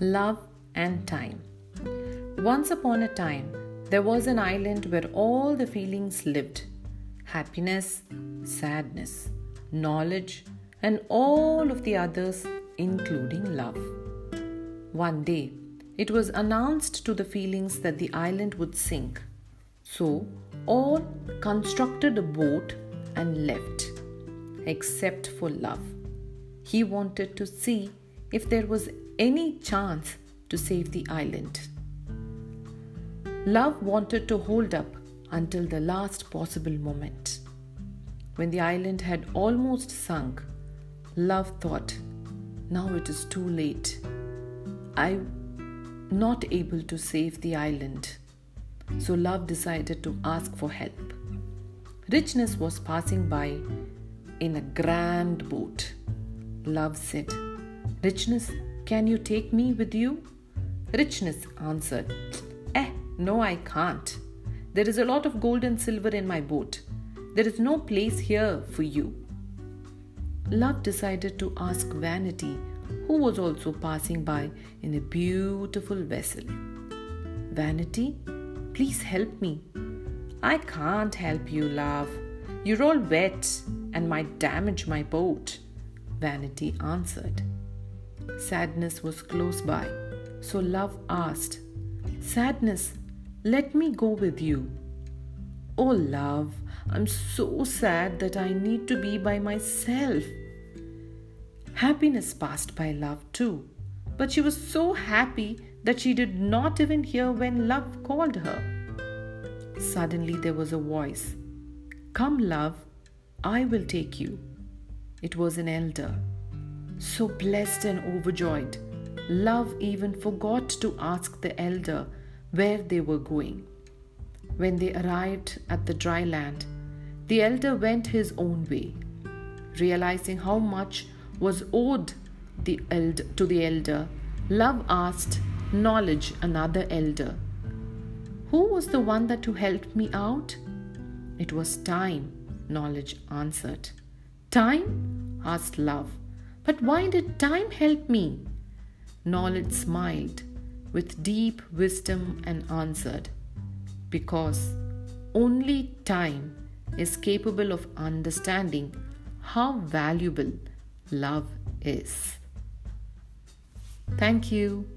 Love and Time. Once upon a time, there was an island where all the feelings lived happiness, sadness, knowledge, and all of the others, including love. One day, it was announced to the feelings that the island would sink. So, all constructed a boat and left, except for love. He wanted to see if there was any chance to save the island. Love wanted to hold up until the last possible moment. When the island had almost sunk, Love thought, now it is too late. I'm not able to save the island. So Love decided to ask for help. Richness was passing by in a grand boat. Love said, Richness, can you take me with you? Richness answered, Eh, no, I can't. There is a lot of gold and silver in my boat. There is no place here for you. Love decided to ask Vanity, who was also passing by in a beautiful vessel. Vanity, please help me. I can't help you, love. You're all wet and might damage my boat. Vanity answered. Sadness was close by, so Love asked, Sadness, let me go with you. Oh, love, I'm so sad that I need to be by myself. Happiness passed by love too, but she was so happy that she did not even hear when love called her. Suddenly there was a voice Come, love, I will take you. It was an elder. So blessed and overjoyed, love even forgot to ask the elder where they were going. When they arrived at the dry land, the elder went his own way, realizing how much was owed the eld- to the elder. Love asked Knowledge, another elder, Who was the one that to help me out? It was time, Knowledge answered. Time? asked Love. But why did time help me? Knowledge smiled with deep wisdom and answered, Because only time is capable of understanding how valuable love is. Thank you.